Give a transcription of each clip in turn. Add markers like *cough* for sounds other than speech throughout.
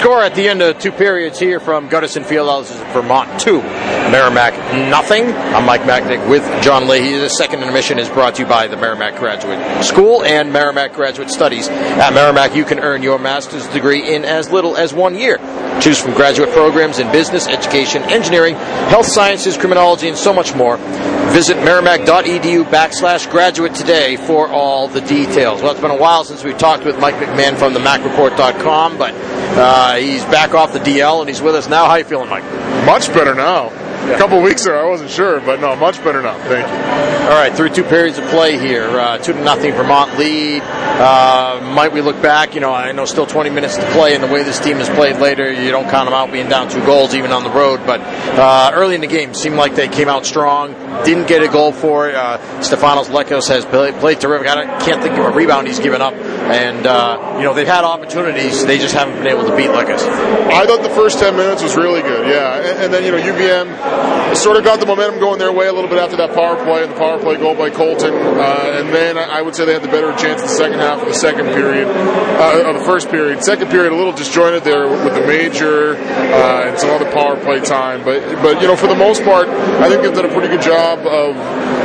score at the end of two periods here from Gutterson Fieldhouse is Vermont 2, Merrimack nothing. I'm Mike Macknick with John Leahy. The second intermission is brought to you by the Merrimack Graduate School and Merrimack Graduate Studies. At Merrimack, you can earn your master's degree in as little as one year. Choose from graduate programs in business, education, engineering, health sciences, criminology, and so much more. Visit merrimack.edu backslash graduate today for all the details. Well, it's been a while since we talked with Mike McMahon from the MacReport.com, but uh, he's back off the DL and he's with us now. How you feeling, Mike? Much better now. A couple weeks ago, I wasn't sure, but no, much better now. Thank you. All right, through two periods of play here, uh, two to nothing Vermont lead. Uh, might we look back? You know, I know still 20 minutes to play, and the way this team has played later, you don't count them out being down two goals even on the road. But uh, early in the game, seemed like they came out strong. Didn't get a goal for it. Uh, Stefanos Lekkas has played, played terrific. I can't think of a rebound he's given up, and uh, you know they've had opportunities. They just haven't been able to beat Lekkas. I thought the first 10 minutes was really good, yeah. And, and then, you know, UVM sort of got the momentum going their way a little bit after that power play and the power play goal by Colton. Uh, and then I would say they had the better chance in the second half of the second period, uh, of the first period. Second period, a little disjointed there with the major uh, and some other power play time. But, but, you know, for the most part, I think they've done a pretty good job of,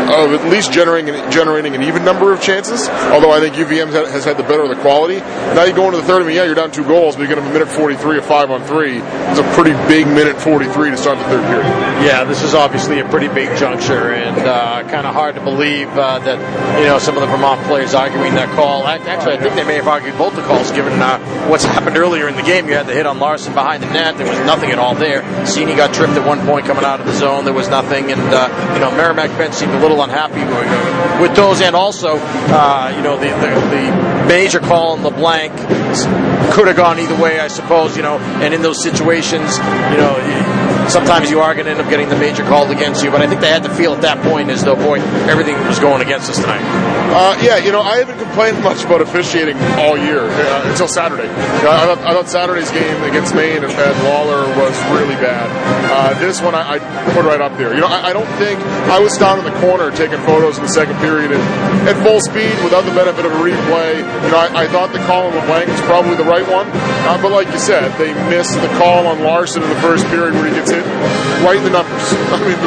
of at least generating, generating an even number of chances. Although I think UVM has had the better of the quality. Now you go into the third, I mean, yeah, you're down two goals, but you're going to a minute 43 of five on three. It's a pretty big minute 43 to start the third period. Yeah, this is obviously a pretty big juncture, and uh, kind of hard to believe uh, that you know some of the Vermont players arguing that call. Actually, I think they may have argued both the calls, given uh, what's happened earlier in the game. You had the hit on Larson behind the net. There was nothing at all there. Sini got tripped at one point coming out of the zone. There was nothing, and uh, you know Merrimack bench seemed a little unhappy with, those, and also uh, you know the, the, the major call on LeBlanc could have gone either way, I suppose. You know, and in those situations, you know sometimes you are going to end up getting the major called against you. But I think they had to feel at that point as though, boy, everything was going against us tonight. Uh, yeah, you know, I haven't complained much about officiating all year uh, until Saturday. I, thought, I, thought, Saturday's game against Maine and, at Lawler was really bad. Uh, this one I, I, put right up there. You know, I, I, don't think I was down in the corner taking photos in the second period and at full speed without the benefit of a replay. You know, I, thought the call on LeBlanc was probably the right one, uh, but like you said, they missed the call on Larson in the first period where he gets hit right in the numbers. *laughs* I mean,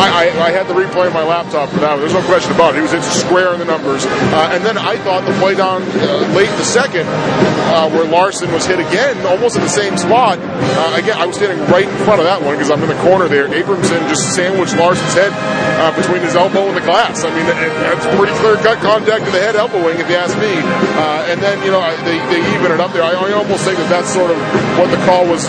I, I, I, had the replay on my laptop for that. There's no question about it. He was hit square in the numbers. Uh, and then I thought the play down uh, late in the second, uh, where Larson was hit again, almost in the same spot. Uh, again, I was standing right in front of that one because I'm in the corner there. Abramson just sandwiched Larson's head uh, between his elbow and the glass. I mean, that's pretty clear cut contact to the head elbowing, if you ask me. Uh, and then, you know, they, they even it up there. I, I almost think that that's sort of what the call was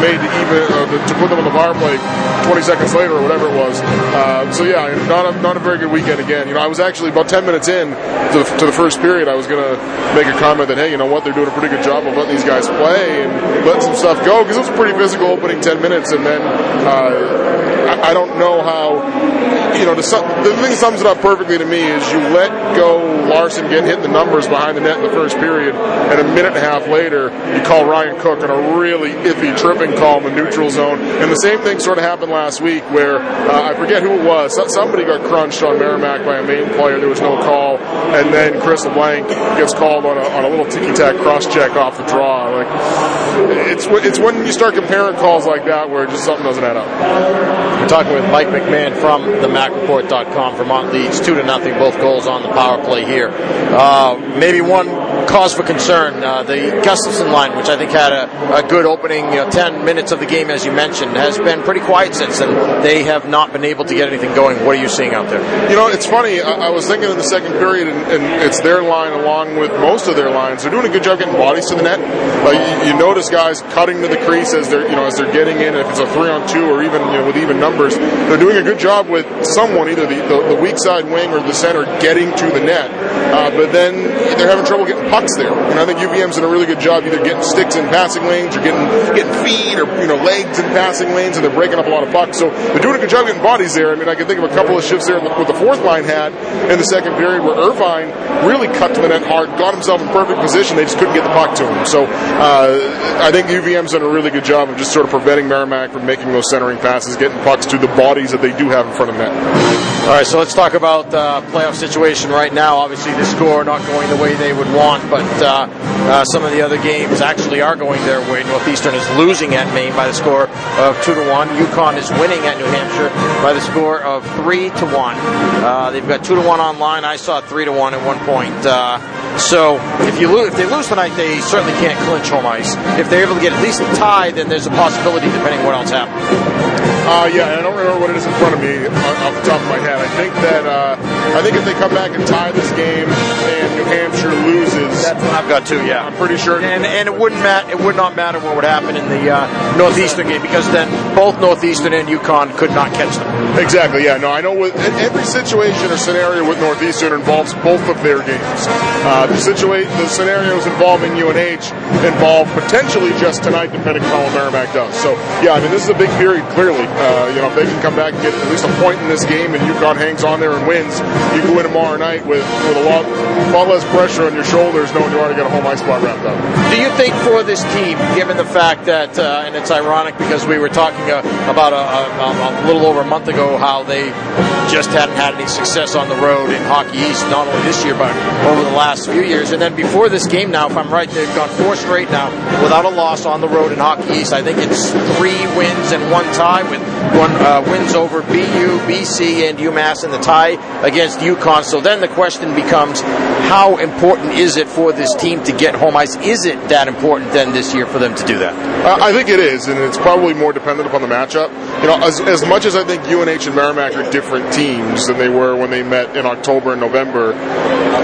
made to even to put them on the play 20 seconds later or whatever it was. Uh, so yeah, not a, not a very good weekend again. You know, I was actually about 10 minutes in to the, to the first period. I was going to make a comment that hey, you know what, they're doing a pretty good job of letting these guys play and letting some stuff go because it was a pretty physical opening 10 minutes, and then uh, I, I, don't know how. You know, the, the thing sums it up perfectly to me is you let go Larson get hit in the numbers behind the net in the first period, and a minute and a half later you call Ryan Cook on a really iffy tripping call in the neutral zone, and the same thing sort of happened last week where uh, I forget who it was. Somebody got crunched on Merrimack by a main player. There was no call, and then Chris LeBlanc gets called on a, on a little ticky tack cross check off the draw. Like it's it's when you start comparing calls like that where just something doesn't add up. We're talking with Mike McMahon from the MacReport.com. Vermont leads two to nothing, both goals on the power play here. Uh, maybe one cause for concern. Uh, the Gustafson line, which I think had a, a good opening, you know, 10 minutes of the game, as you mentioned, has been pretty quiet since and They have not been able to get anything going. What are you seeing out there? You know, it's funny. I, I was thinking in the second period, and, and, it's their line along with most of their lines. They're doing a good job getting bodies to the net. you, you, notice guys cutting to the crease as they're, you know, as they're getting in. If it's a three on two or even you know, with even numbers, they're doing a good job with someone, either the, the, the weak side wing or the center, getting to the net. Uh, but then they're having trouble getting pucks there. And I think UVM's done a really good job either getting sticks in passing lanes or getting getting feet or you know legs in passing lanes, and they're breaking up a lot of pucks. So they're doing a good job getting bodies there. I mean, I can think of a couple of shifts there with the fourth line had in the second period where Irvine really cut to the net hard, got himself in perfect position. They just couldn't get the puck to him. So uh, I think UVM's done a really good job of just sort of preventing Merrimack from making those centering passes, getting pucks to the bodies that they do have in front of net. All right, so let's talk about the playoff situation right now. Obviously, the score not going the way they would want. But uh, uh, some of the other games actually are going their way. Northeastern is losing at Maine by the score of two to one. UConn is winning at New Hampshire by the score of three to one. Uh, they've got two to one online. I saw three to one at one point. Uh, so if you lose, if they lose tonight, they certainly can't clinch home ice. If they're able to get at least a tie, then there's a possibility, depending on what else happens. Uh, yeah, I don't remember what it is in front of me off the top of my head. I think that uh, I think if they come back and tie this game and New Hampshire loses, that's what I've got too. Yeah, I'm pretty sure. And and it wouldn't matter. It would not matter what would happen in the uh, northeastern game because then both northeastern and UConn could not catch them. Exactly. Yeah. No, I know. With every situation or scenario with northeastern involves both of their games. Uh, the situation, the scenarios involving UNH involve potentially just tonight, depending on how Merrimack does. So yeah, I mean this is a big period. Clearly, uh, you know if they can come back and get at least a point in this game, and UConn hangs on there and wins, you can win tomorrow night with with a lot, lot less pressure on your shoulders, knowing you already got a home ice spot wrapped up. Do you think for this team, given the fact that, uh, and it's ironic because we were talking uh, about a, a, a, little over a month ago how they just hadn't had any success on the road in Hockey East, not only this year but over the last few years, and then before this game now, if I'm right, they've gone four straight now without a loss on the road in Hockey East. I think it's three wins and one tie with one uh, wins over BU, BC, and UMass, and the tie against UConn. So then the question becomes, how important is it for this team to get home ice? Is it that important then this year for them to do that? I think it is, and it's probably more dependent upon the matchup. You know, as, as much as I think UNH and Merrimack are different teams than they were when they met in October and November,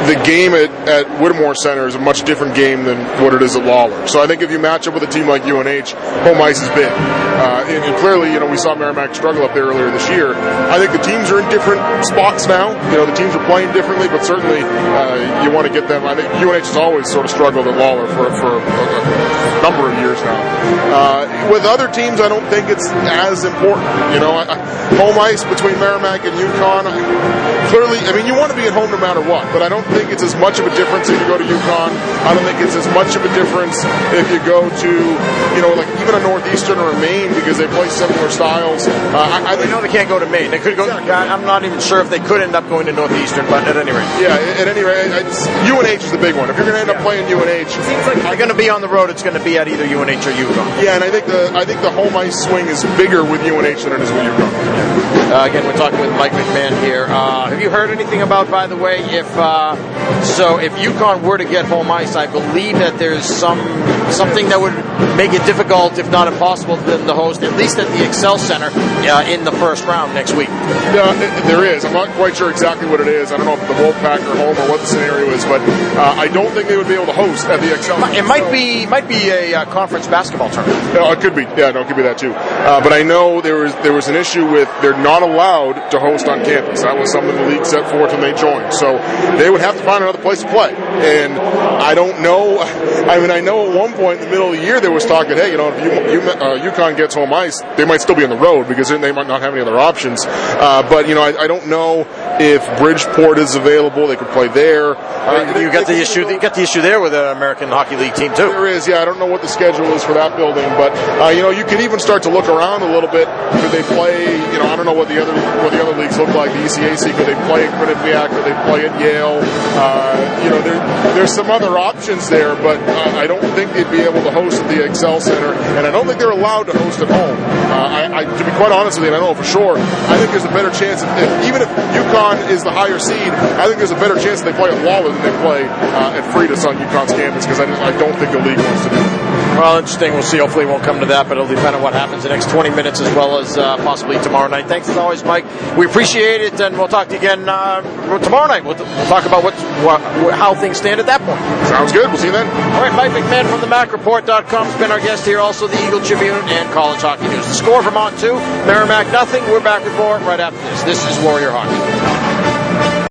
the game at, at Whittemore Center is a much different game than what it is at Lawler. So I think if you match up with a team like UNH, home ice is big. Uh, and, and, clearly, you know, we saw Merrimack struggle up there earlier this year. I think the teams are in different spots now. You know, the teams are playing differently, but certainly uh, you want to get them. I think UNH has always sort of struggled at Lawler for, for a, number of years now. Uh, with other teams, I don't think it's as important. You know, I, home ice between Merrimack and UConn, I, clearly, I mean, you want to be at home no matter what, but I don't think it's as much of a difference if you go to UConn. I don't think it's as much of a difference if you go to, you know, like even a Northeastern or a Maine because they play similar styles. Uh, I, I know they can't go to Maine. They could go. Exactly. I'm not even sure if they could end up going to Northeastern, but at any rate. Yeah, at any rate, UNH is the big one. If you're going to end up playing UNH, it seems like if you're going to be on the road, it's going to be at either UNH or UConn. Yeah, and I think the I think the home ice swing is bigger with UNH than it is with UConn. Uh, again, we're talking with Mike McMahon here. Uh, have you heard anything about, by the way, if uh, so, if UConn were to get home ice, I believe that there's some something that would make it difficult, if not impossible, for them to host at least at the XL Center uh, in the first round next week. Yeah, it, there is. I'm not quite sure exactly what it is. I don't know if the Wolfpack are home or what the scenario is, but uh, I don't think they would be able to host at the XL. It might so, be might be a uh, conference basketball tournament. No, it could be. Yeah, no, it could be that too. Uh, but I know there was there was an issue with they're not allowed to host on campus. That was something league set forth when they joined. So they would have to find another place to play. And I don't know. *laughs* I mean, I know at one point in the middle of the year there was talk that hey, you know, if you, you, uh, UConn gets home ice, they might still be on the road because they might not have any other options. Uh, but you know, I, I, don't know if Bridgeport is available. They could play there. Uh, you got the issue. You got the issue there with the American Hockey League team too. There is. Yeah, I don't know what the schedule is for that building, but uh, you know, you could even start to look around a little bit. Could they play? You know, I don't know what the other what the other leagues look like. The ECAC could they play at Quinnipiac? Could they play at Yale? Uh, you know, there, there's some other options there, but uh, I don't think they'd be able to host at the XL Center, and I don't think they're allowed to host at home. Uh, I, I, to be quite honest with you, I know for sure, I think there's a better chance, if, if, even if UConn is the higher seed, I think there's a better chance that they play at Lawler than they play uh, at Freitas on UConn's campus, because I, I don't think the league wants to do it. Well, interesting. We'll see. Hopefully, it won't come to that, but it'll depend on what happens the next 20 minutes as well as uh, possibly tomorrow night. Thanks as always, Mike. We appreciate it, and we'll talk to you again uh, tomorrow night. We'll, we'll talk about what, what, how things stand at that point. Sounds good. We'll see you then. All right, Mike McMahon from the MacReport.com has been our guest here. Also, the Eagle Tribune and College Hockey News. The score: Vermont two, Merrimack nothing. We're back with more right after this. This is Warrior Hockey.